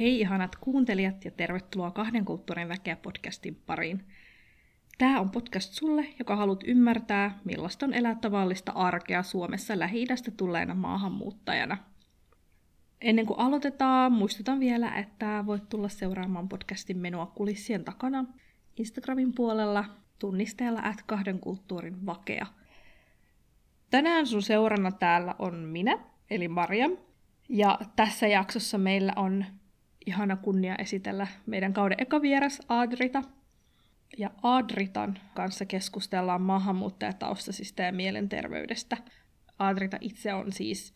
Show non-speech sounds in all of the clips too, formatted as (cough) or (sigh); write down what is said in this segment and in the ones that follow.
Hei ihanat kuuntelijat ja tervetuloa Kahden kulttuurin väkeä podcastin pariin. Tämä on podcast sulle, joka haluat ymmärtää, millaista on elää tavallista arkea Suomessa lähi tulleena maahanmuuttajana. Ennen kuin aloitetaan, muistutan vielä, että voit tulla seuraamaan podcastin menua kulissien takana Instagramin puolella tunnisteella at kahden kulttuurin vakea. Tänään sun seurana täällä on minä, eli Mariam, ja tässä jaksossa meillä on ihana kunnia esitellä meidän kauden eka vieras Adrita. Ja Adritan kanssa keskustellaan maahanmuuttajataustaisista ja mielenterveydestä. Adrita itse on siis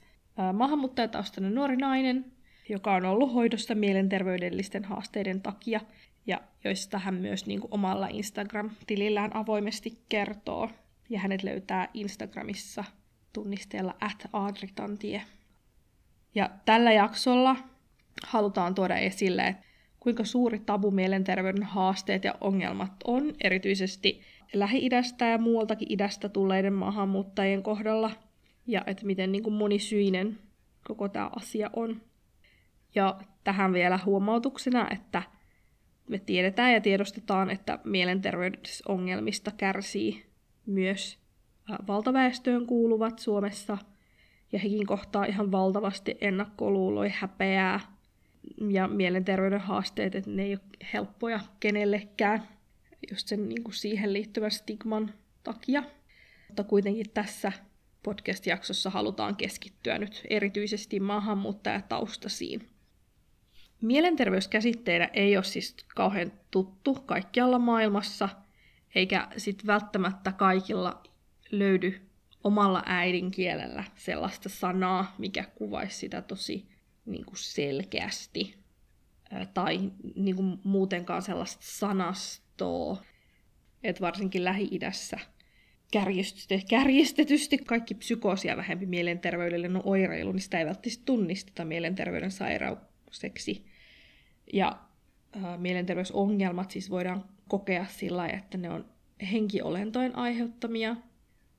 maahanmuuttajataustainen nuori nainen, joka on ollut hoidossa mielenterveydellisten haasteiden takia, ja joista hän myös niin kuin omalla Instagram-tilillään avoimesti kertoo. Ja hänet löytää Instagramissa tunnisteella at adritantie. Ja tällä jaksolla halutaan tuoda esille, että kuinka suuri tabu mielenterveyden haasteet ja ongelmat on, erityisesti Lähi-idästä ja muualtakin idästä tulleiden maahanmuuttajien kohdalla, ja että miten niin kuin monisyinen koko tämä asia on. Ja tähän vielä huomautuksena, että me tiedetään ja tiedostetaan, että mielenterveysongelmista kärsii myös valtaväestöön kuuluvat Suomessa, ja hekin kohtaa ihan valtavasti ennakkoluuloja, häpeää, ja mielenterveyden haasteet, että ne ei ole helppoja kenellekään, just sen niin kuin siihen liittyvän stigman takia. Mutta kuitenkin tässä podcast-jaksossa halutaan keskittyä nyt erityisesti maahanmuuttajataustaisiin. Mielenterveyskäsitteenä ei ole siis kauhean tuttu kaikkialla maailmassa, eikä sit välttämättä kaikilla löydy omalla äidinkielellä sellaista sanaa, mikä kuvaisi sitä tosi niin kuin selkeästi tai niin kuin muutenkaan sellaista sanastoa, että varsinkin Lähi-idässä kärjistetysti kaikki psykoosia vähempi mielenterveydellinen oireilu, niin sitä ei välttämättä tunnisteta mielenterveyden sairaukseksi. Ja ää, mielenterveysongelmat siis voidaan kokea sillä että ne on henkiolentojen aiheuttamia,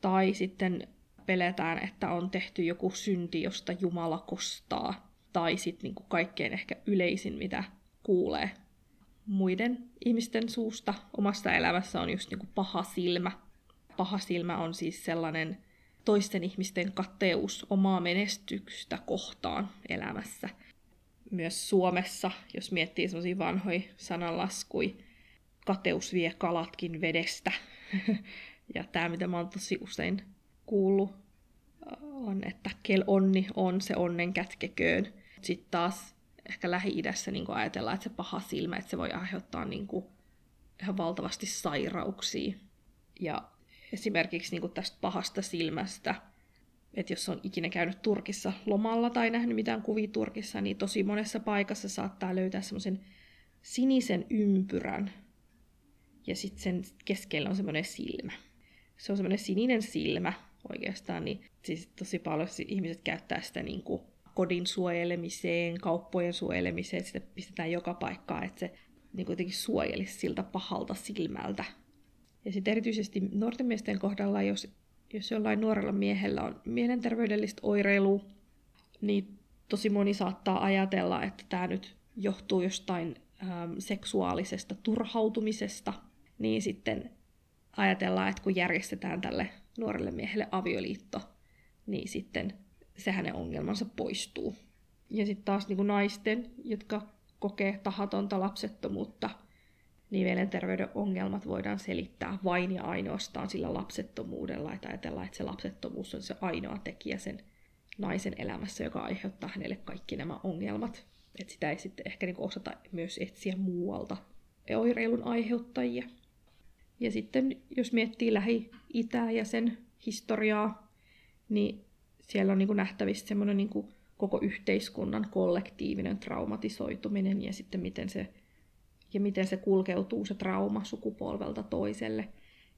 tai sitten peletään, että on tehty joku synti, josta Jumala kostaa tai sitten niinku kaikkein ehkä yleisin, mitä kuulee muiden ihmisten suusta omassa elämässä on just niinku paha silmä. Paha silmä on siis sellainen toisten ihmisten kateus omaa menestystä kohtaan elämässä. Myös Suomessa, jos miettii sellaisia vanhoja sananlaskui, kateus vie kalatkin vedestä. (laughs) ja tämä, mitä mä oon tosi usein kuullut, on, että kel onni on, se onnen kätkeköön. Sitten taas ehkä Lähi-idässä niin ajatellaan, että se paha silmä, että se voi aiheuttaa niin kuin ihan valtavasti sairauksia. Ja esimerkiksi niin kuin tästä pahasta silmästä, että jos on ikinä käynyt Turkissa lomalla tai nähnyt mitään kuvia Turkissa, niin tosi monessa paikassa saattaa löytää semmoisen sinisen ympyrän, ja sitten sen keskellä on semmoinen silmä. Se on semmoinen sininen silmä oikeastaan, niin siis tosi paljon ihmiset käyttää sitä niin kuin kodin suojelemiseen, kauppojen suojelemiseen, sitä pistetään joka paikkaan, että se niin kuitenkin suojelisi siltä pahalta silmältä. Ja sitten erityisesti nuorten miesten kohdalla, jos, jos jollain nuorella miehellä on mielenterveydellistä oireilua, niin tosi moni saattaa ajatella, että tämä nyt johtuu jostain äm, seksuaalisesta turhautumisesta, niin sitten ajatellaan, että kun järjestetään tälle nuorelle miehelle avioliitto, niin sitten se hänen ongelmansa poistuu. Ja sitten taas niin kuin naisten, jotka kokee tahatonta lapsettomuutta, niin mielenterveyden ongelmat voidaan selittää vain ja ainoastaan sillä lapsettomuudella, että ajatellaan, että se lapsettomuus on se ainoa tekijä sen naisen elämässä, joka aiheuttaa hänelle kaikki nämä ongelmat. Että sitä ei sitten ehkä niin osata myös etsiä muualta oireilun aiheuttajia. Ja sitten jos miettii Lähi-Itää ja sen historiaa, niin siellä on niin kuin nähtävissä semmoinen niin kuin koko yhteiskunnan kollektiivinen traumatisoituminen ja sitten miten se, ja miten se kulkeutuu se trauma sukupolvelta toiselle.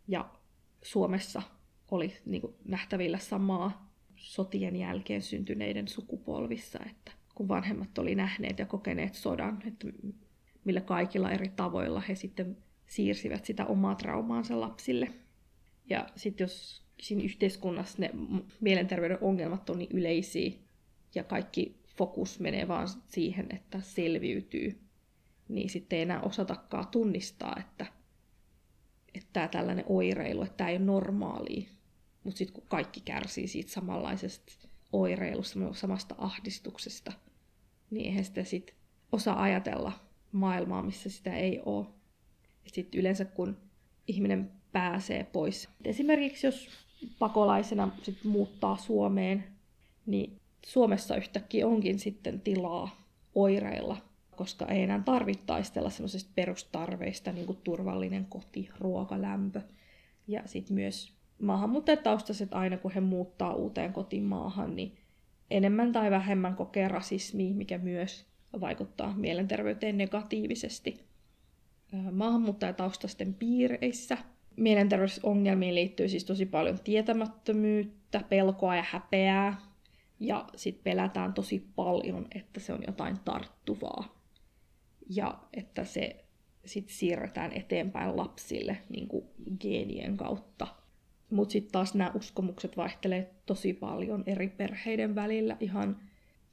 Ja Suomessa oli niin kuin nähtävillä samaa sotien jälkeen syntyneiden sukupolvissa, että kun vanhemmat oli nähneet ja kokeneet sodan, että millä kaikilla eri tavoilla he sitten siirsivät sitä omaa traumaansa lapsille. Ja sitten jos siinä yhteiskunnassa ne mielenterveyden ongelmat on niin yleisiä ja kaikki fokus menee vaan siihen, että selviytyy, niin sitten ei enää osatakaan tunnistaa, että, tämä tällainen oireilu, että tämä ei ole normaalia. Mutta sitten kun kaikki kärsii siitä samanlaisesta oireilusta, samasta ahdistuksesta, niin eihän sitä sitten osaa ajatella maailmaa, missä sitä ei ole. Sitten yleensä kun ihminen pääsee pois. Esimerkiksi jos pakolaisena sit muuttaa Suomeen, niin Suomessa yhtäkkiä onkin sitten tilaa oireilla, koska ei enää tarvitse taistella semmoisista perustarveista, niin kuin turvallinen koti, ruoka, lämpö. Ja sitten myös maahanmuuttajataustaiset aina kun he muuttaa uuteen kotimaahan, niin enemmän tai vähemmän kokee rasismia, mikä myös vaikuttaa mielenterveyteen negatiivisesti. Maahanmuuttajataustaisten piireissä mielenterveysongelmiin liittyy siis tosi paljon tietämättömyyttä, pelkoa ja häpeää. Ja sitten pelätään tosi paljon, että se on jotain tarttuvaa. Ja että se sitten siirretään eteenpäin lapsille niin kuin geenien kautta. Mutta sitten taas nämä uskomukset vaihtelee tosi paljon eri perheiden välillä ihan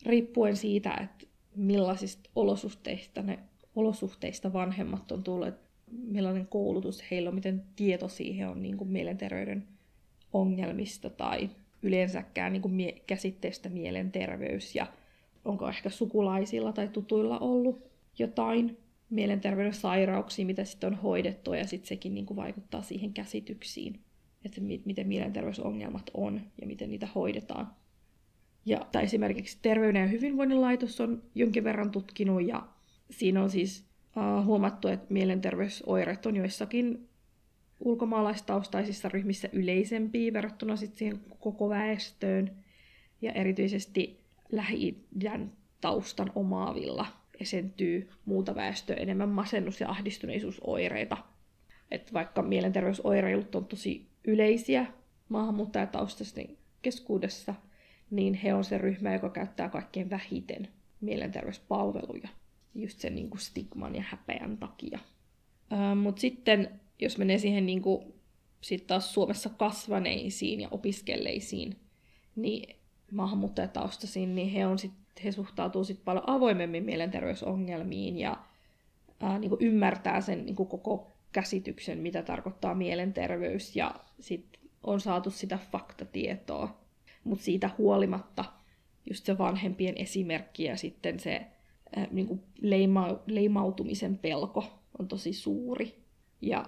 riippuen siitä, että millaisista olosuhteista ne olosuhteista vanhemmat on tulleet, millainen koulutus heillä on, miten tietoisia he on niin kuin mielenterveyden ongelmista tai yleensäkään niin kuin mie- käsitteestä mielenterveys ja onko ehkä sukulaisilla tai tutuilla ollut jotain mielenterveyden sairauksia, mitä sitten on hoidettu ja sitten sekin niin kuin vaikuttaa siihen käsityksiin, että miten mielenterveysongelmat on ja miten niitä hoidetaan. Ja, tai esimerkiksi Terveyden ja hyvinvoinnin laitos on jonkin verran tutkinut ja siinä on siis huomattu, että mielenterveysoireet on joissakin ulkomaalaistaustaisissa ryhmissä yleisempiä verrattuna sit siihen koko väestöön. Ja erityisesti lähi taustan omaavilla esiintyy muuta väestöä enemmän masennus- ja ahdistuneisuusoireita. Et vaikka mielenterveysoireilut on tosi yleisiä maahanmuuttajataustaisten keskuudessa, niin he on se ryhmä, joka käyttää kaikkein vähiten mielenterveyspalveluja just sen niin kuin stigman ja häpeän takia. Mutta sitten, jos menee siihen niin kuin, sit taas Suomessa kasvaneisiin ja opiskelleisiin, niin maahanmuuttajataustaisiin, niin he, on sit, he suhtautuu sit paljon avoimemmin mielenterveysongelmiin ja ää, niin kuin ymmärtää sen niin kuin koko käsityksen, mitä tarkoittaa mielenterveys, ja sit on saatu sitä faktatietoa. Mutta siitä huolimatta just se vanhempien esimerkki ja sitten se niin kuin leima, leimautumisen pelko on tosi suuri. Ja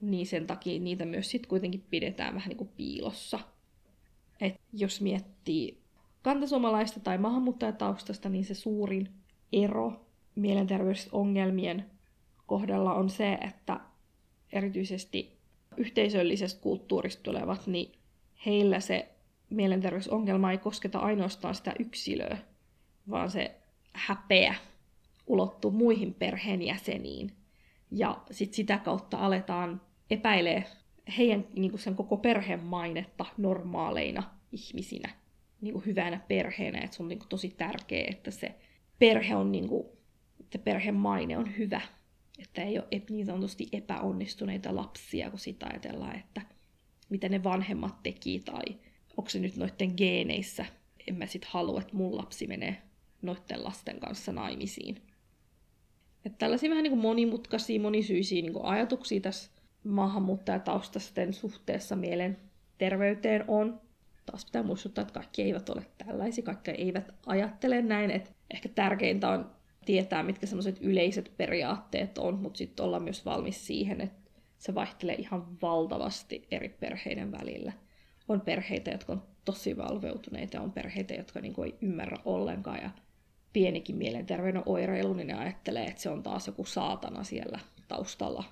niin sen takia niitä myös sit kuitenkin pidetään vähän niin kuin piilossa. Et jos miettii kantasuomalaista tai maahanmuuttajataustasta, niin se suurin ero mielenterveysongelmien kohdalla on se, että erityisesti yhteisöllisestä kulttuurista tulevat, niin heillä se mielenterveysongelma ei kosketa ainoastaan sitä yksilöä, vaan se häpeä ulottuu muihin perheenjäseniin. Ja sit sitä kautta aletaan epäilee heidän niin kuin sen koko perheen mainetta normaaleina ihmisinä, niin kuin hyvänä perheenä. Että se on niin kuin tosi tärkeää, että se perhe on niin kuin, että perheen maine on hyvä. Että ei ole niin sanotusti epäonnistuneita lapsia, kun sitä ajatellaan, että mitä ne vanhemmat teki tai onko se nyt noiden geeneissä. En mä sit halua, että mun lapsi menee noiden lasten kanssa naimisiin. Että tällaisia vähän niin kuin monimutkaisia, monisyisiä niin kuin ajatuksia tässä maahanmuuttajataustaisten suhteessa mielenterveyteen on. Taas pitää muistuttaa, että kaikki eivät ole tällaisia, kaikki eivät ajattele näin. Että ehkä tärkeintä on tietää, mitkä sellaiset yleiset periaatteet on, mutta sitten olla myös valmis siihen, että se vaihtelee ihan valtavasti eri perheiden välillä on perheitä, jotka on tosi valveutuneita ja on perheitä, jotka niin kuin ei ymmärrä ollenkaan ja pienikin mielenterveyden oireilu, niin ne ajattelee, että se on taas joku saatana siellä taustalla.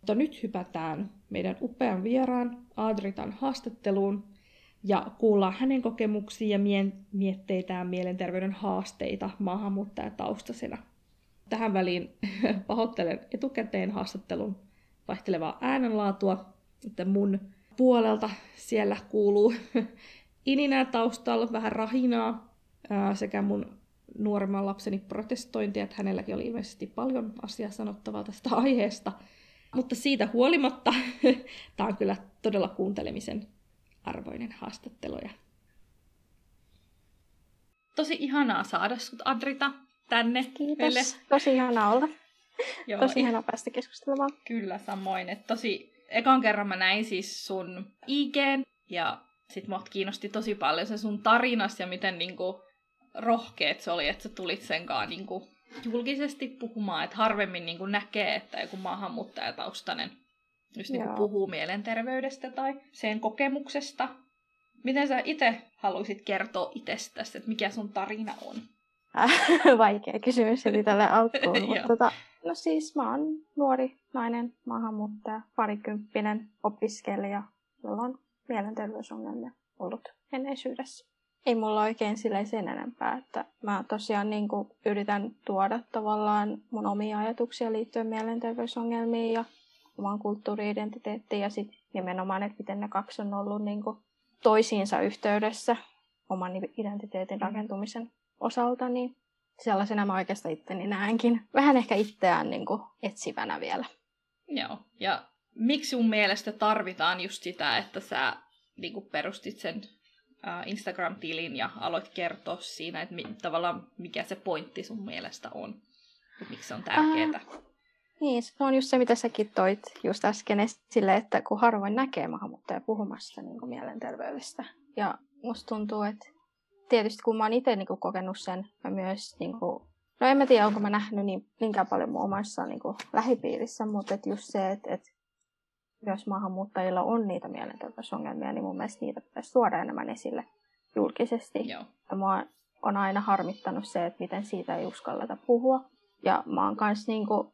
Mutta nyt hypätään meidän upean vieraan Adritan haastatteluun ja kuullaan hänen kokemuksia ja mietteitään mielenterveyden haasteita maahanmuuttajataustasena. Tähän väliin (laughs) pahoittelen etukäteen haastattelun vaihtelevaa äänenlaatua, että mun puolelta. Siellä kuuluu (laughs) ininää taustalla, vähän rahinaa sekä mun nuoremman lapseni protestointia, että hänelläkin oli ilmeisesti paljon asiaa sanottavaa tästä (laughs) aiheesta. Mutta siitä huolimatta (laughs) tämä on kyllä todella kuuntelemisen arvoinen haastattelu. Ja tosi ihanaa saada sut Adrita tänne. Kiitos. Meille. Tosi ihanaa olla. (laughs) Joo, tosi ihanaa päästä keskustelemaan. Kyllä, samoin. Et tosi, ekan kerran mä näin siis sun IGn ja sit mut kiinnosti tosi paljon se sun tarinas ja miten niinku rohkeet se oli, että sä tulit senkaan niinku julkisesti puhumaan, että harvemmin niinku näkee, että joku maahanmuuttajataustainen just niinku puhuu mielenterveydestä tai sen kokemuksesta. Miten sä itse haluaisit kertoa itsestäsi, että mikä sun tarina on? (laughs) Vaikea kysymys eli tälle alkuun. (laughs) mutta tota, no siis mä oon nuori nainen, maahanmuuttaja, parikymppinen opiskelija, jolla on mielenterveysongelmia ollut menneisyydessä. Ei mulla oikein sille sen enempää, että mä tosiaan niin yritän tuoda tavallaan mun omia ajatuksia liittyen mielenterveysongelmiin ja omaan kulttuuriidentiteettiin ja sitten nimenomaan, että miten ne kaksi on ollut niin toisiinsa yhteydessä oman identiteetin rakentumisen osalta, niin sellaisena mä oikeastaan itteni näenkin. Vähän ehkä itseään niin kuin etsivänä vielä. Joo, ja miksi sun mielestä tarvitaan just sitä, että sä niin kuin perustit sen Instagram-tilin ja aloit kertoa siinä, että mi- tavallaan mikä se pointti sun mielestä on, miksi se on tärkeää? Niin, se on just se, mitä säkin toit just äsken esille, että kun harvoin näkee maahanmuuttaja puhumassa niin kuin mielenterveydestä. Ja musta tuntuu, että tietysti kun mä oon itse niin kokenut sen, mä myös, niin kuin, no en mä tiedä, onko mä nähnyt niin, niinkään paljon mun omassa niin kuin, lähipiirissä, mutta et just se, että et, myös maahanmuuttajilla on niitä mielenterveysongelmia, niin mun mielestä niitä pitäisi tuoda enemmän esille julkisesti. Joo. Ja mua on aina harmittanut se, että miten siitä ei uskalleta puhua. Ja mä oon kans niinku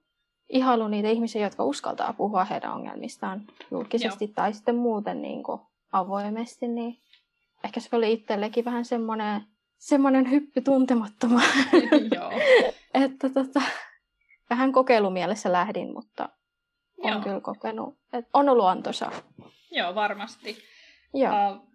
ihailu niitä ihmisiä, jotka uskaltaa puhua heidän ongelmistaan julkisesti Joo. tai sitten muuten niinku avoimesti, niin ehkä se oli itsellekin vähän semmoinen, semmoinen hyppy tuntemattomaan. (laughs) Joo. (laughs) että tota, vähän kokeilumielessä lähdin, mutta on Joo. kyllä kokenut, että on ollut antoisa. Joo, varmasti. Joo. Uh,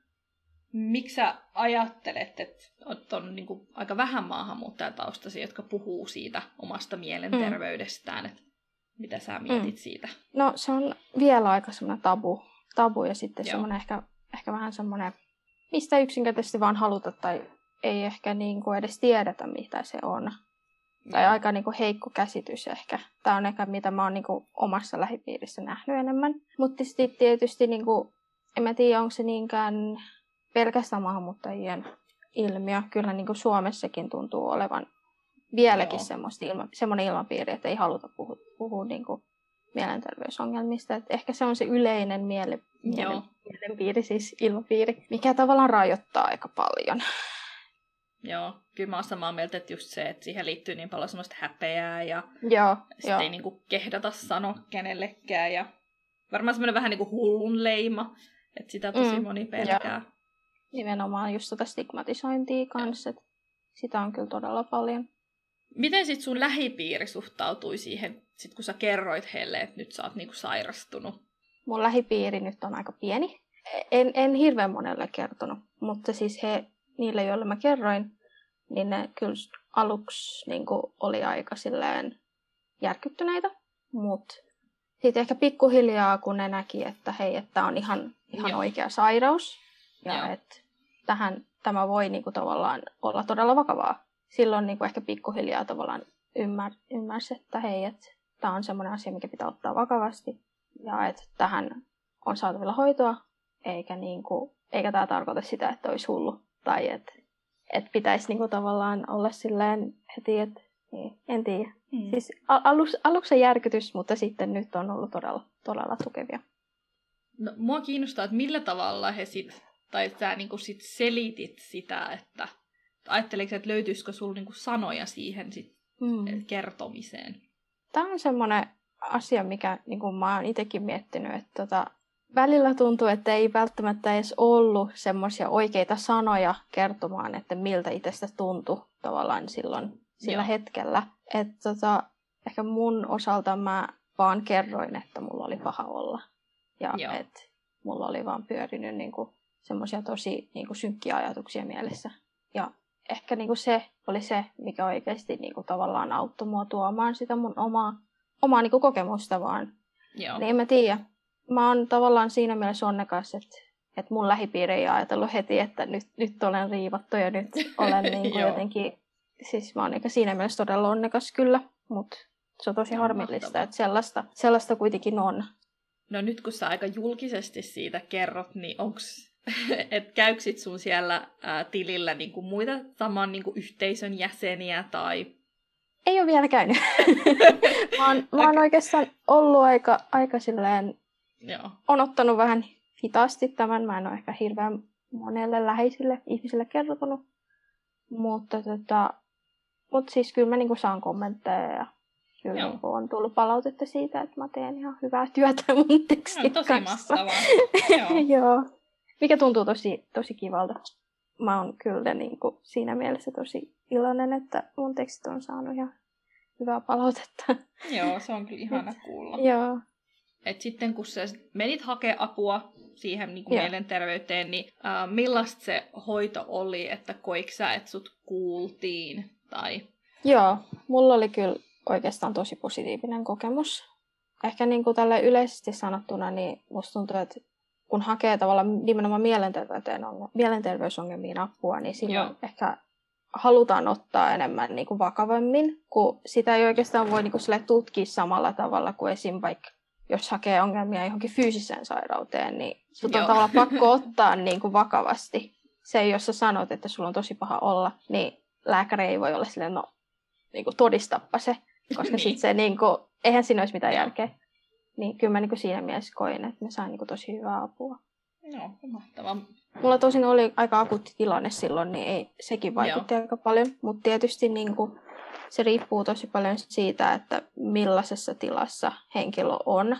miksi sä ajattelet, että on niin kuin aika vähän maahanmuuttajataustaisia, jotka puhuu siitä omasta mielenterveydestään, mm. että mitä sä mietit mm. siitä? No se on vielä aika semmoinen tabu, tabu ja sitten semmoinen ehkä, ehkä vähän semmoinen mistä yksinkertaisesti vaan haluta tai ei ehkä niin kuin edes tiedetä, mitä se on. Tai ja. aika niin kuin heikko käsitys ehkä. Tämä on ehkä mitä mä oon niin kuin omassa lähipiirissä nähnyt enemmän. Mutta sitten tietysti niin kuin, en mä tiedä, onko se niinkään pelkästään maahanmuuttajien ilmiö. Kyllä niin kuin Suomessakin tuntuu olevan vieläkin semmoista ilma, semmoinen ilmapiiri, että ei haluta puhua, puhua niin kuin mielenterveysongelmista. Et ehkä se on se yleinen miele, mielen, mielenpiiri, siis ilmapiiri, mikä tavallaan rajoittaa aika paljon. Joo, kyllä mä oon samaa mieltä, että just se, että siihen liittyy niin paljon semmoista häpeää ja joo, sitten jo. ei niinku kehdata sanoa kenellekään ja varmaan semmoinen vähän niinku hullun leima, että sitä tosi mm, moni pelkää. Joo. Nimenomaan just sitä stigmatisointia kanssa, että sitä on kyllä todella paljon. Miten sitten sun lähipiiri suhtautui siihen, sit kun sä kerroit heille, että nyt sä oot niinku sairastunut? Mun lähipiiri nyt on aika pieni. En, en hirveän monelle kertonut, mutta siis he, niille, joille mä kerroin, niin ne kyllä aluksi niin oli aika silleen järkyttyneitä. Mutta sitten ehkä pikkuhiljaa, kun ne näki, että hei, että on ihan, ihan oikea sairaus ja että tähän, tämä voi niin kuin, tavallaan olla todella vakavaa. Silloin niin kuin, ehkä pikkuhiljaa tavallaan ymmär, ymmärsi, että hei, että tämä on semmoinen asia, mikä pitää ottaa vakavasti ja että tähän on saatavilla hoitoa, eikä, niin kuin, eikä tämä tarkoita sitä, että olisi hullu tai että, että pitäisi niin kuin, tavallaan olla silleen heti, että niin, en tiedä. Mm. Siis alus, aluksi järkytys, mutta sitten nyt on ollut todella, todella tukevia. No, mua kiinnostaa, että millä tavalla he sit, tai sä niin kuin sit selitit sitä, että ajatteliko, että löytyisikö sinulla niin sanoja siihen sit mm. kertomiseen? Tämä on semmoinen asia, mikä niin kuin mä oon itsekin miettinyt, että tota, välillä tuntuu, että ei välttämättä edes ollut semmoisia oikeita sanoja kertomaan, että miltä itsestä tuntui tavallaan silloin sillä Joo. hetkellä. Että tota, ehkä mun osalta mä vaan kerroin, että mulla oli paha olla. Ja että mulla oli vaan pyörinyt niin semmoisia tosi niin kuin synkkiä ajatuksia mielessä. Ja ehkä niin kuin se oli se, mikä oikeasti niin kuin tavallaan auttoi mua tuomaan sitä mun omaa omaa niin kuin, kokemusta vaan. Joo. Niin en mä tiedä. Mä oon tavallaan siinä mielessä onnekas, että, että mun lähipiiri ei ajatellut heti, että nyt, nyt olen riivattu ja nyt olen (laughs) niin kuin jotenkin, siis mä oon niin siinä mielessä todella onnekas kyllä, mutta se on tosi no, harmillista, mahtavaa. että sellaista, sellaista kuitenkin on. No nyt kun sä aika julkisesti siitä kerrot, niin onks, (laughs) että käyksit sun siellä ää, tilillä niin kuin muita saman niin kuin yhteisön jäseniä tai... Ei ole vielä käynyt. (laughs) mä oon, mä oon oikeastaan ollut aika, aika silleen... Joo. On ottanut vähän hitaasti tämän. Mä en ole ehkä hirveän monelle läheisille ihmisille kertonut. Mutta tota, mut siis kyllä mä niinku saan kommentteja ja kyllä Joo. niinku on tullut palautetta siitä, että mä teen ihan hyvää työtä mun tekstin no, tosi kanssa. (laughs) Joo. Joo. Mikä tuntuu tosi, tosi kivalta. Mä oon kyllä niinku siinä mielessä tosi iloinen, että mun tekstit on saanut ihan hyvää palautetta. Joo, se on kyllä ihana kuulla. Joo. Et sitten kun sä menit hakea apua siihen niin kuin mielenterveyteen, niin äh, millaista se hoito oli, että koiksä, että sut kuultiin? Tai... Joo, mulla oli kyllä oikeastaan tosi positiivinen kokemus. Ehkä niin kuin tälle yleisesti sanottuna, niin musta tuntuu, että kun hakee tavallaan nimenomaan mielenterveyteen, mielenterveysongelmiin apua, niin silloin Joo. ehkä halutaan ottaa enemmän niin kuin vakavammin, kun sitä ei oikeastaan voi niin kuin tutkia samalla tavalla kuin esim. vaikka jos hakee ongelmia johonkin fyysiseen sairauteen, niin sut on tavallaan (laughs) pakko ottaa niin kuin vakavasti. Se, jos sä sanot, että sulla on tosi paha olla, niin lääkäri ei voi olla silleen, no niin kuin todistappa se, koska niin. sit se niin kuin, eihän siinä olisi mitään järkeä. Niin kyllä mä niin kuin siinä mielessä koin, että mä sain niin kuin tosi hyvää apua. Joo, mahtavaa. Mulla tosin oli aika akuutti tilanne silloin, niin ei, sekin vaikutti Joo. aika paljon. Mutta tietysti niin kuin, se riippuu tosi paljon siitä, että millaisessa tilassa henkilö on.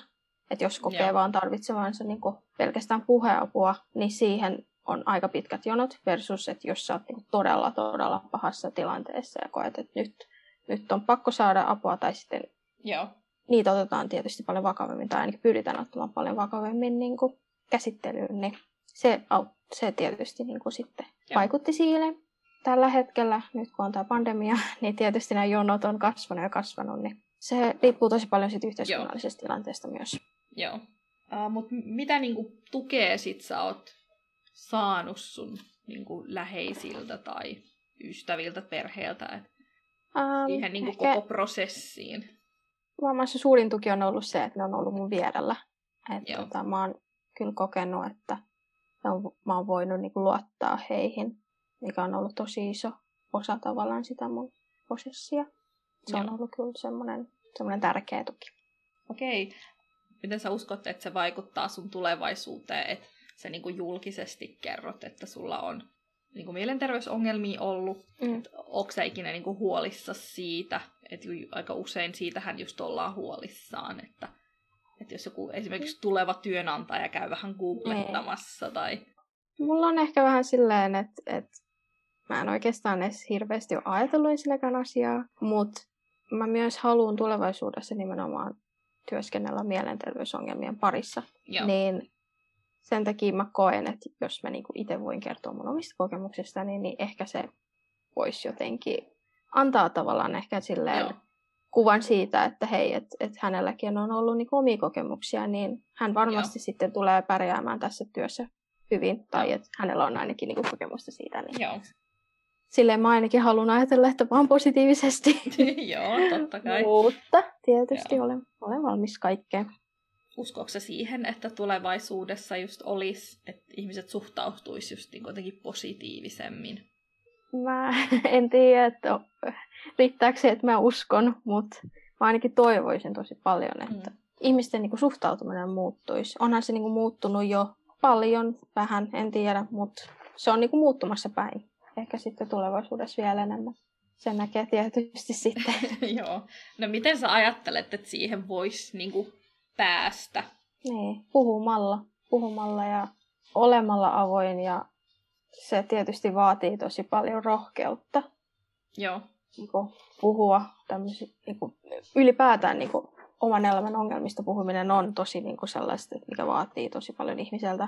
Että jos kokee Joo. vaan tarvitsevansa niin pelkästään puheapua, niin siihen on aika pitkät jonot versus, että jos sä oot niin todella, todella pahassa tilanteessa ja koet, että nyt, nyt on pakko saada apua tai sitten Joo. niitä otetaan tietysti paljon vakavemmin tai ainakin pyritään ottamaan paljon vakavemmin niin kuin käsittelyyn, niin se, se tietysti niin kuin sitten Joo. vaikutti siihen tällä hetkellä, nyt kun on tämä pandemia, (laughs) niin tietysti nämä jonot on kasvanut ja kasvanut, niin se riippuu tosi paljon siitä yhteiskunnallisesta Joo. tilanteesta myös. Joo. Uh, Mutta mitä niinku tukea sit sä oot saanut sun niinku läheisiltä tai ystäviltä, perheeltä, et um, siihen niinku ehkä... koko prosessiin? Varmaan se suurin tuki on ollut se, että ne on ollut mun vierellä. Että tota, mä oon kyllä kokenut, että mä oon voinut niinku luottaa heihin mikä on ollut tosi iso osa tavallaan sitä mun prosessia. Se Joo. on ollut kyllä semmoinen, semmoinen tärkeä tuki. Okei. Miten sä uskot, että se vaikuttaa sun tulevaisuuteen, että sä niin julkisesti kerrot, että sulla on niin kuin mielenterveysongelmia ollut. Mm. Onko sä ikinä niin kuin huolissa siitä, että aika usein siitähän just ollaan huolissaan, että, että jos joku esimerkiksi tuleva työnantaja käy vähän googlettamassa tai... Mulla on ehkä vähän silleen, että, että Mä en oikeastaan edes hirveästi ole ajatellut ensinnäkään asiaa, mutta mä myös haluan tulevaisuudessa nimenomaan työskennellä mielenterveysongelmien parissa. Joo. Niin sen takia mä koen, että jos mä niinku itse voin kertoa mun omista kokemuksista, niin, niin ehkä se voisi jotenkin antaa tavallaan ehkä silleen Joo. kuvan siitä, että hei, että et hänelläkin on ollut niinku omia kokemuksia, niin hän varmasti Joo. sitten tulee pärjäämään tässä työssä hyvin, tai että hänellä on ainakin niinku kokemusta siitä. Niin Joo silleen mä ainakin haluan ajatella, että vaan positiivisesti. (laughs) Joo, totta kai. Mutta tietysti Joo. olen, olen valmis kaikkeen. Uskoiko siihen, että tulevaisuudessa just olisi, että ihmiset suhtautuisi just niin jotenkin positiivisemmin? Mä (laughs) en tiedä, että riittääkö se, että mä uskon, mutta mä ainakin toivoisin tosi paljon, että mm. ihmisten niin kuin, suhtautuminen muuttuisi. Onhan se niin kuin, muuttunut jo paljon, vähän, en tiedä, mutta se on niin kuin, muuttumassa päin ehkä sitten tulevaisuudessa vielä enemmän. Se näkee tietysti (laughs) sitten. (laughs) Joo. No miten sä ajattelet, että siihen voisi niinku päästä? Niin, puhumalla. Puhumalla ja olemalla avoin ja se tietysti vaatii tosi paljon rohkeutta. Joo. Niin puhua tämmöisiä, niin kuin, ylipäätään niin kuin, oman elämän ongelmista puhuminen on tosi niin kuin sellaista, mikä vaatii tosi paljon ihmiseltä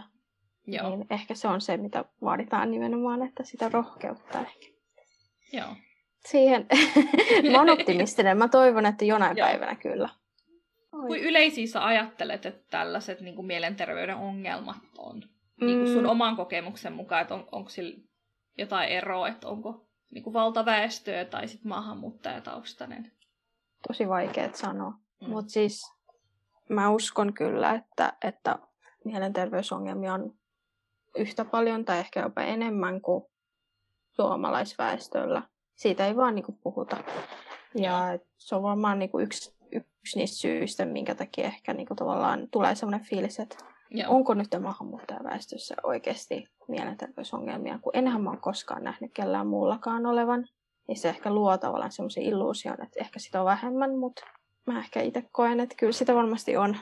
Joo. Niin ehkä se on se, mitä vaaditaan nimenomaan, että sitä rohkeutta ehkä. Joo. Siihen, (laughs) mä oon optimistinen. Mä toivon, että jonain Joo. päivänä kyllä. Kuin yleisiä sä ajattelet, että tällaiset niin kuin mielenterveyden ongelmat on? niin kuin sun oman kokemuksen mukaan, että on, onko sillä jotain eroa, että onko niin kuin valtaväestöä tai sitten maahanmuuttajataustainen? Tosi vaikea sanoa. Mm. Mutta siis mä uskon kyllä, että, että mielenterveysongelmia on yhtä paljon tai ehkä jopa enemmän kuin suomalaisväestöllä. Siitä ei vaan niinku puhuta. Ja se on varmaan niinku yksi, yksi niistä syistä, minkä takia ehkä niinku tavallaan tulee sellainen fiilis, että Joo. onko nyt maahanmuuttajaväestössä oikeasti mielenterveysongelmia, kun enhän mä ole koskaan nähnyt kellään muullakaan olevan. Niin se ehkä luo tavallaan semmoisen illuusion, että ehkä sitä on vähemmän, mutta mä ehkä itse koen, että kyllä sitä varmasti on.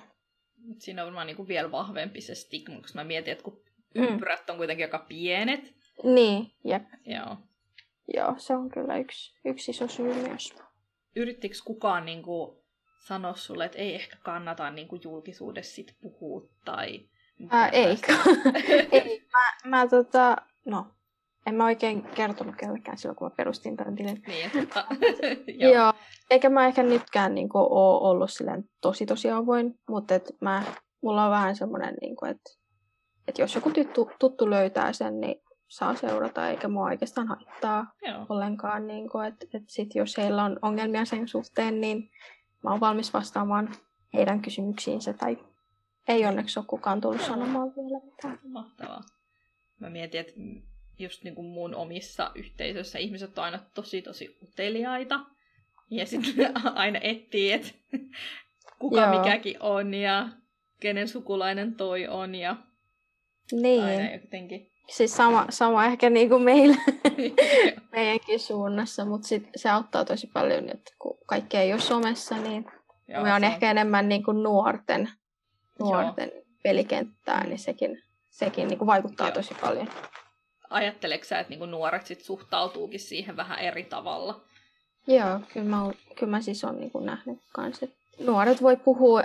Siinä on varmaan niin vielä vahvempi se stigma, koska mä mietin, että kun. Ympyrät on kuitenkin aika pienet. Niin, jep. Joo. Joo, se on kyllä yksi, yksi iso syy myös. Yrittikö kukaan niin kuin, sanoa sulle, että ei ehkä kannata niin kuin, julkisuudessa sit puhua tai... Ää, ei. (laughs) ei. Mä, mä tota, no, en mä oikein kertonut kellekään silloin, kun mä perustin tämän tilin. Niin, totta. (laughs) (laughs) Joo. Joo. Eikä mä ehkä nytkään niin kuin, ole ollut silleen tosi tosi avoin, mutta et mä, mulla on vähän semmoinen, niin kuin, että, että jos joku tuttu, tuttu löytää sen, niin saa seurata, eikä mua oikeastaan haittaa Joo. ollenkaan. Niin kuin, että, että sit jos heillä on ongelmia sen suhteen, niin mä oon valmis vastaamaan heidän kysymyksiinsä. Tai ei onneksi ole kukaan tullut Joo. sanomaan vielä mitään. Mahtavaa. Mä mietin, että just niin kuin mun omissa yhteisöissä ihmiset on aina tosi tosi uteliaita. Ja sitten (laughs) aina etsii, että kuka Joo. mikäkin on ja kenen sukulainen toi on. Ja niin. aina jotenkin Siis sama, sama ehkä niin kuin meillä, (laughs) meidänkin suunnassa, mutta sit se auttaa tosi paljon, että kun kaikki ei ole somessa, niin Joo, me on, on ehkä enemmän niin kuin nuorten, nuorten pelikenttää, niin sekin, sekin niin kuin vaikuttaa Joo. tosi paljon. Ajatteleeko sä, että niin kuin nuoret sit suhtautuukin siihen vähän eri tavalla? Joo, kyllä mä, kyllä mä siis olen niin kuin nähnyt kanssa, että nuoret voi puhua,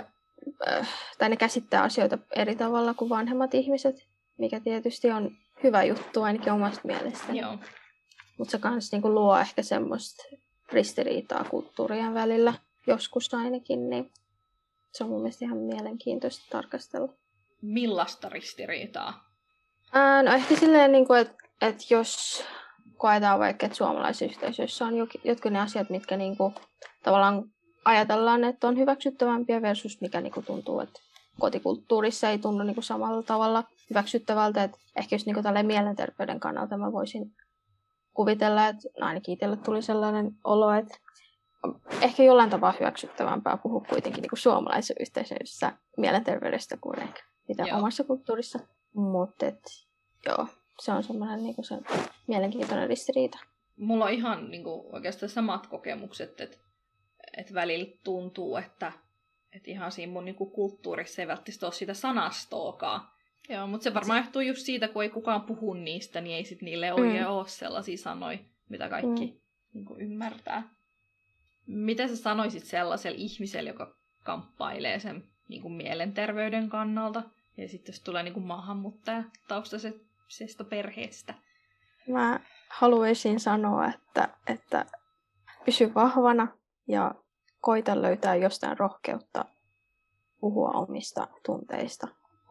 äh, tai ne käsittää asioita eri tavalla kuin vanhemmat ihmiset, mikä tietysti on hyvä juttu ainakin omasta mielestä. Joo. Mutta se kans niinku luo ehkä semmoista ristiriitaa kulttuurien välillä, joskus ainakin, niin se on mun mielestä ihan mielenkiintoista tarkastella. Millaista ristiriitaa? Ää, no ehkä silleen, niin kuin, että, että jos koetaan vaikka, että suomalaisyhteisöissä on jotkut ne asiat, mitkä niin kuin, tavallaan ajatellaan, että on hyväksyttävämpiä versus mikä niin kuin, tuntuu, että kotikulttuurissa ei tunnu niin kuin, samalla tavalla hyväksyttävältä. Että ehkä just niin kuin mielenterveyden kannalta mä voisin kuvitella, että no ainakin itselle tuli sellainen olo, että ehkä jollain tapaa hyväksyttävämpää puhua kuitenkin niin kuin suomalaisessa yhteisössä mielenterveydestä kuin ehkä mitä joo. omassa kulttuurissa. Mutta joo, se on semmoinen niin kuin se mielenkiintoinen ristiriita. Mulla on ihan niin kuin, oikeastaan samat kokemukset, että, että välillä tuntuu, että, että ihan siinä mun niin kuin, kulttuurissa ei välttämättä ole sitä sanastoakaan. Joo, mutta se varmaan johtuu just siitä, kun ei kukaan puhu niistä, niin ei sit niille oikein mm. ole sellaisia sanoja, mitä kaikki mm. niin kuin, ymmärtää. Mitä sä sanoisit sellaiselle ihmiselle, joka kamppailee sen niin kuin, mielenterveyden kannalta, ja sitten jos tulee niin kuin, maahanmuuttaja taustaisesta perheestä? Mä haluaisin sanoa, että, että pysy vahvana ja koita löytää jostain rohkeutta puhua omista tunteista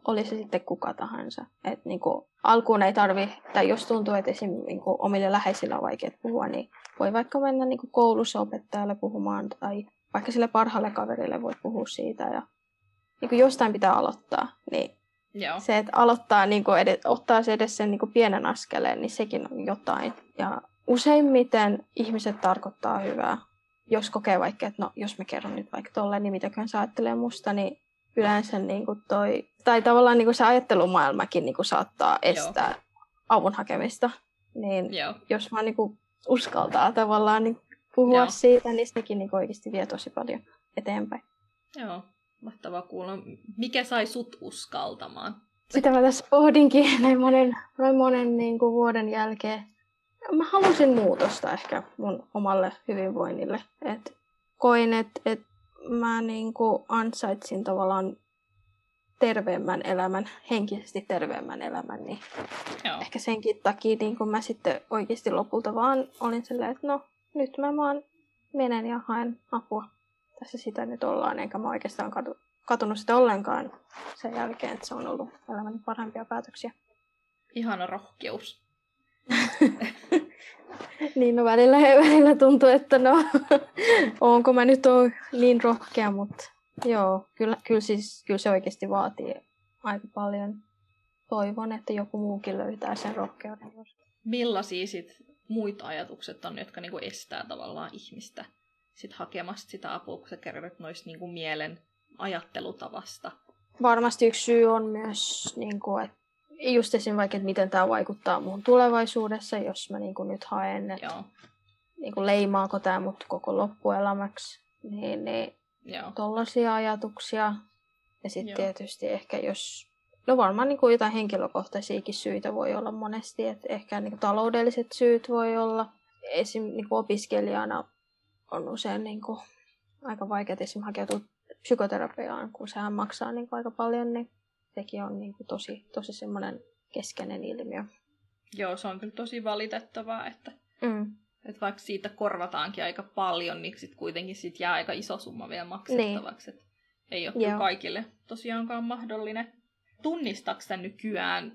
oli se sitten kuka tahansa. Et niin kuin, alkuun ei tarvi, tai jos tuntuu, että esim. Niin kuin, omille läheisillä on vaikea puhua, niin voi vaikka mennä niin kuin, koulussa opettajalle puhumaan, tai vaikka sille parhaalle kaverille voi puhua siitä. Ja, niin kuin, jostain pitää aloittaa. Niin Joo. Se, että aloittaa, niin kuin, edes, ottaa se edes sen niin kuin, pienen askeleen, niin sekin on jotain. Ja useimmiten ihmiset tarkoittaa hyvää. Jos kokee vaikka, että no, jos mä kerron nyt vaikka tolleen, niin mitäkään sä ajattelee musta, niin yleensä niin kuin toi, tai tavallaan niin kuin se ajattelumaailmakin niin kuin saattaa estää Joo. avun hakemista. Niin Joo. jos vaan niin kuin uskaltaa tavallaan niin puhua Joo. siitä, niin sekin niin oikeasti vie tosi paljon eteenpäin. Joo, mahtavaa kuulla. Mikä sai sut uskaltamaan? Sitä mä tässä pohdinkin (laughs) näin monen, näin monen niin kuin vuoden jälkeen. Mä halusin muutosta ehkä mun omalle hyvinvoinnille. Et koin, että et mä niin kuin ansaitsin tavallaan terveemmän elämän, henkisesti terveemmän elämän, niin Joo. ehkä senkin takia niin kun mä sitten oikeasti lopulta vaan olin silleen, että no nyt mä vaan menen ja haen apua. Tässä sitä nyt ollaan, enkä mä oikeastaan katu, katunut sitä ollenkaan sen jälkeen, että se on ollut elämäni parhaimpia päätöksiä. Ihana rohkeus. (laughs) niin no välillä, välillä tuntuu, että no (laughs) onko mä nyt on niin rohkea, mutta joo, kyllä, kyllä, siis, kyllä se oikeasti vaatii aika paljon. Toivon, että joku muukin löytää sen rohkeuden. Millaisia sit muita ajatukset on, jotka niinku estää tavallaan ihmistä sit hakemasta sitä apua, kun sä kerrot noista niinku mielen ajattelutavasta? Varmasti yksi syy on myös, niin kuin, että just esim. vaikka, että miten tämä vaikuttaa mun tulevaisuudessa, jos mä niin kuin nyt haen, että Joo. Niin kuin leimaako tämä mut koko loppuelämäksi, niin, niin tollaisia ajatuksia. Ja sitten tietysti ehkä jos, no varmaan niin kuin jotain henkilökohtaisiakin syitä voi olla monesti, että ehkä niin kuin taloudelliset syyt voi olla. Esim. Niin kuin opiskelijana on usein niin kuin aika vaikea esim. hakeutua psykoterapiaan, kun sehän maksaa niin kuin aika paljon, niin sekin on niin kuin tosi, tosi semmoinen keskeinen ilmiö. Joo, se on kyllä tosi valitettavaa, että, mm. että vaikka siitä korvataankin aika paljon, niin sitten kuitenkin sit jää aika iso summa vielä maksettavaksi. Niin. ei ole kyllä kaikille tosiaankaan mahdollinen. Tunnistaako nykyään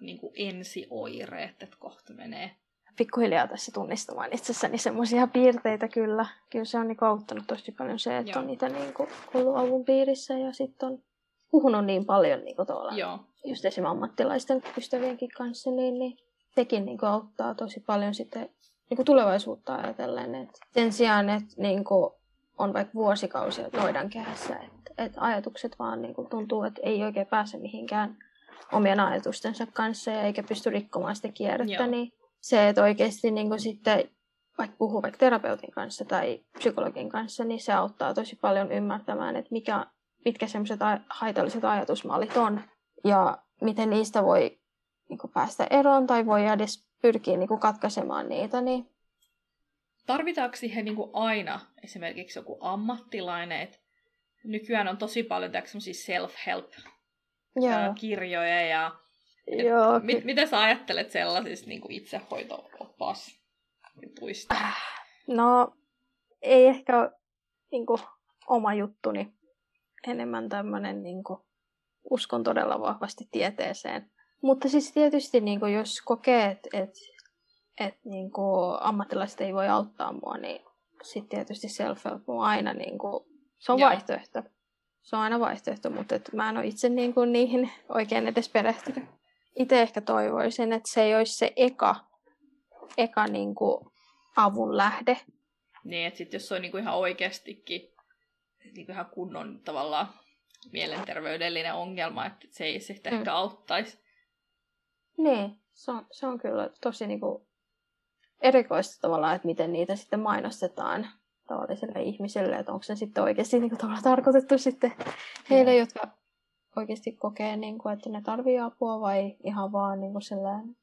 niin kuin ensioireet, että kohta menee pikkuhiljaa tässä tunnistamaan itsessäni semmoisia piirteitä kyllä. Kyllä se on niin auttanut tosi paljon se, että Joo. on niitä niin kuin, ollut avun piirissä ja sitten on puhunut niin paljon niin tuolla, Joo. just esimerkiksi ammattilaisten ystävienkin kanssa, niin, niin sekin niin kuin, auttaa tosi paljon sitten niin kuin tulevaisuutta ajatellen. Et sen sijaan, että niin kuin, on vaikka vuosikausia noidan kehässä, että et ajatukset vaan niin kuin, tuntuu, että ei oikein pääse mihinkään omien ajatustensa kanssa ja eikä pysty rikkomaan sitä kierrettä, Joo. niin se, että oikeasti niin kuin sitten vaikka puhuu vaikka terapeutin kanssa tai psykologin kanssa, niin se auttaa tosi paljon ymmärtämään, että mikä, mitkä semmoiset haitalliset ajatusmallit on ja miten niistä voi niin kuin päästä eroon tai voi edes pyrkiä niin kuin katkaisemaan niitä. Niin... Tarvitaanko siihen niin kuin aina esimerkiksi joku ammattilainen? Että nykyään on tosi paljon self-help-kirjoja ja Joo, mit, mitä sä ajattelet sellaisista niin kuin itsehoito-oppas jutuista? No, ei ehkä ole niin kuin, oma juttuni. Enemmän tämmöinen, niin kuin, uskon todella vahvasti tieteeseen. Mutta siis tietysti, niin kuin, jos kokee, että et, et, niin kuin, ammattilaiset ei voi auttaa mua, niin sitten tietysti self-help on aina niin kuin, se on Joo. vaihtoehto. Se on aina vaihtoehto, mutta et mä en ole itse niin kuin, niihin oikein edes perehtynyt itse ehkä toivoisin, että se ei olisi se eka, eka niin kuin avun lähde. Niin, että sit jos se on niin kuin ihan oikeastikin niin kuin ihan kunnon tavallaan mielenterveydellinen ongelma, että se ei sitten mm. ehkä auttaisi. Niin, se on, se on kyllä tosi niin kuin erikoista tavallaan, että miten niitä sitten mainostetaan tavalliselle ihmiselle, että onko se sitten oikeasti niin kuin, tarkoitettu sitten heille, jotka oikeasti kokee, niin kuin, että ne tarvii apua vai ihan vaan niin kuin sellainen,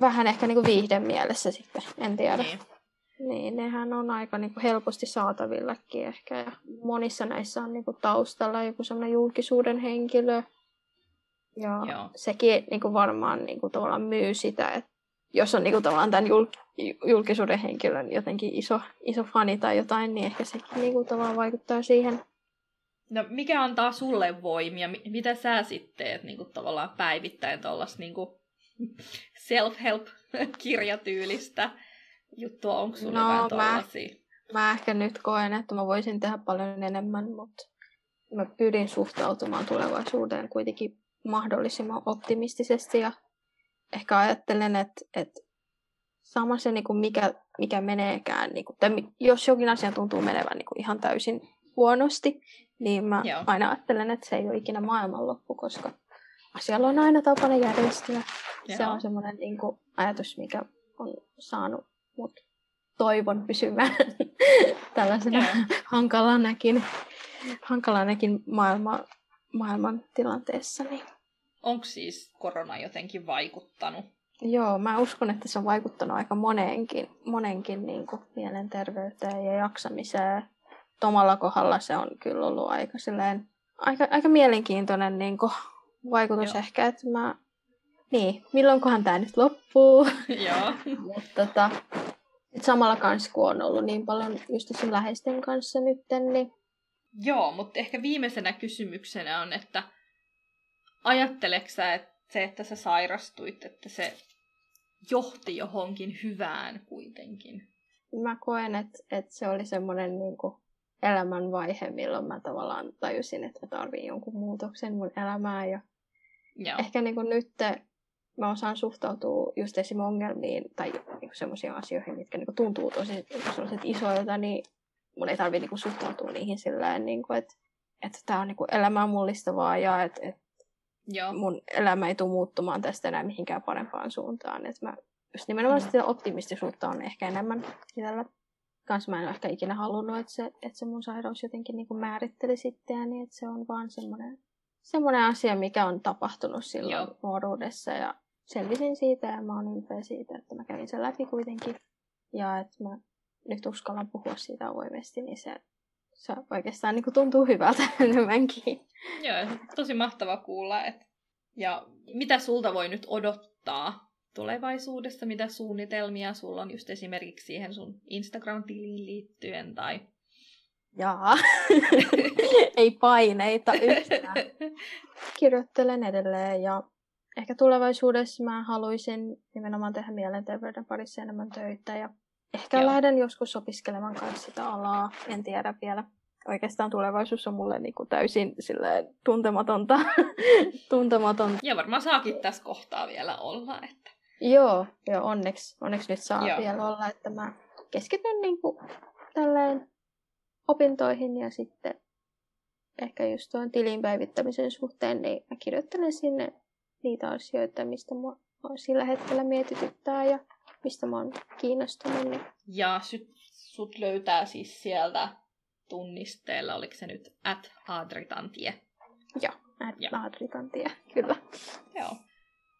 vähän ehkä niin kuin viihden mielessä sitten, en tiedä. Niin. Niin, nehän on aika niin kuin helposti saatavillekin ehkä. Ja monissa näissä on niin kuin taustalla joku sellainen julkisuuden henkilö. Ja Joo. sekin niin kuin varmaan niin kuin tavallaan myy sitä, että jos on niin kuin tavallaan tämän julkisuuden henkilön jotenkin iso, iso fani tai jotain, niin ehkä sekin niin kuin tavallaan vaikuttaa siihen No mikä antaa sulle voimia? Mitä sä sitten teet niin kuin tavallaan päivittäin tuollaista niin self-help-kirjatyylistä juttua? Onko sulla no, tollasia? Mä, mä ehkä nyt koen, että mä voisin tehdä paljon enemmän, mutta mä pyrin suhtautumaan tulevaisuuteen kuitenkin mahdollisimman optimistisesti ja ehkä ajattelen, että, että sama se, niin kuin mikä, mikä meneekään, niin kuin, tai jos jokin asia tuntuu menevän niin kuin ihan täysin huonosti, niin mä Joo. aina ajattelen, että se ei ole ikinä maailmanloppu, koska asialla on aina tapana järjestyä. Joo. Se on semmoinen niin kuin, ajatus, mikä on saanut mut toivon pysymään (laughs) tällaisena hankalanakin, hankalanakin maailma, maailman tilanteessa. Niin. Onko siis korona jotenkin vaikuttanut? Joo, mä uskon, että se on vaikuttanut aika moneenkin, monenkin niin kuin, mielenterveyteen ja jaksamiseen Tomalla kohdalla se on kyllä ollut aika, silleen, aika, aika mielenkiintoinen niin kuin, vaikutus Joo. ehkä, että mä, niin, milloinkohan tämä nyt loppuu. Joo. (laughs) Mutta tota, samalla kanssa, kun on ollut niin paljon just sun läheisten kanssa nytten, niin... Joo, mutta ehkä viimeisenä kysymyksenä on, että ajatteleksä, että se, että sä sairastuit, että se johti johonkin hyvään kuitenkin. Mä koen, että, että se oli semmoinen niin kuin elämänvaihe, milloin mä tavallaan tajusin, että mä tarviin jonkun muutoksen mun elämään. Ja Joo. ehkä niin kuin nyt mä osaan suhtautua just esim. ongelmiin tai niin semmoisiin asioihin, mitkä niin kuin tuntuu tosi niin isoilta, niin mun ei tarvitse niin suhtautua niihin sillä niin kuin, että, että tämä on niin kuin elämää mullistavaa ja että, että Joo. mun elämä ei tule muuttumaan tästä enää mihinkään parempaan suuntaan. Että mä just nimenomaan sitä optimistisuutta on ehkä enemmän sisällä. Kans mä en ole ehkä ikinä halunnut, että se, että se mun sairaus jotenkin niin kuin määritteli sitten, niin että se on vaan semmoinen, semmoinen asia, mikä on tapahtunut silloin Joo. nuoruudessa ja selvisin siitä ja mä oon ylpeä siitä, että mä kävin sen läpi kuitenkin. Ja että mä nyt uskallan puhua siitä avoimesti, niin se, se oikeastaan niin tuntuu hyvältä (laughs) enemmänkin. Joo, tosi mahtava kuulla. Et, ja mitä sulta voi nyt odottaa tulevaisuudessa? Mitä suunnitelmia sulla on just esimerkiksi siihen sun Instagram-tiliin liittyen tai (laughs) Jaa, ei paineita yhtään. (laughs) Kirjoittelen edelleen ja ehkä tulevaisuudessa mä haluaisin nimenomaan tehdä mielenterveyden parissa enemmän töitä ja ehkä Joo. lähden joskus opiskelemaan kanssa sitä alaa, en tiedä vielä. Oikeastaan tulevaisuus on mulle niin kuin täysin tuntematonta. (laughs) tuntematonta. Ja varmaan saakin tässä kohtaa vielä olla. Että... Joo, joo onneksi, onneksi nyt saa joo. vielä olla, että mä keskityn niin kuin tälleen opintoihin ja sitten ehkä just tuon tilin päivittämisen suhteen, niin mä kirjoittelen sinne niitä asioita, mistä mua sillä hetkellä mietityttää ja mistä mä oon kiinnostunut. Niin... Ja sut, sut löytää siis sieltä tunnisteella, oliko se nyt at Adritantie? Joo, at ja. Adritantie, kyllä. Joo.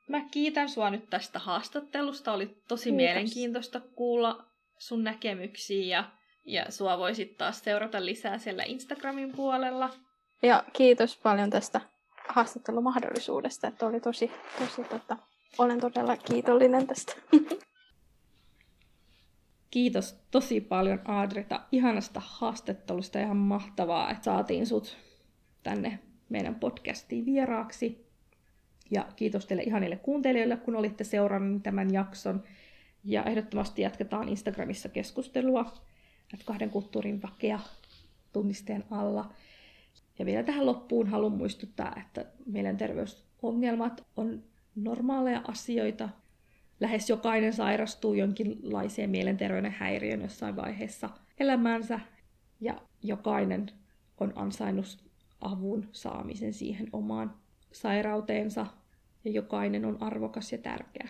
Mä kiitän sua nyt tästä haastattelusta. Oli tosi Kiitos. mielenkiintoista kuulla sun näkemyksiä ja, ja sua voisit taas seurata lisää siellä Instagramin puolella. Ja kiitos paljon tästä haastattelumahdollisuudesta, että oli tosi, tosi tota, olen todella kiitollinen tästä. (laughs) Kiitos tosi paljon Adrita ihanasta haastattelusta. Ihan mahtavaa, että saatiin sut tänne meidän podcastiin vieraaksi. Ja kiitos teille ihanille kuuntelijoille, kun olitte seuranneet tämän jakson. Ja ehdottomasti jatketaan Instagramissa keskustelua kahden kulttuurin vakea tunnisteen alla. Ja vielä tähän loppuun haluan muistuttaa, että mielenterveysongelmat on normaaleja asioita. Lähes jokainen sairastuu jonkinlaiseen mielenterveyden häiriön jossain vaiheessa elämäänsä. Ja jokainen on ansainnut avun saamisen siihen omaan sairauteensa. Ja jokainen on arvokas ja tärkeä.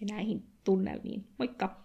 Ja näihin tunnelmiin. Moikka!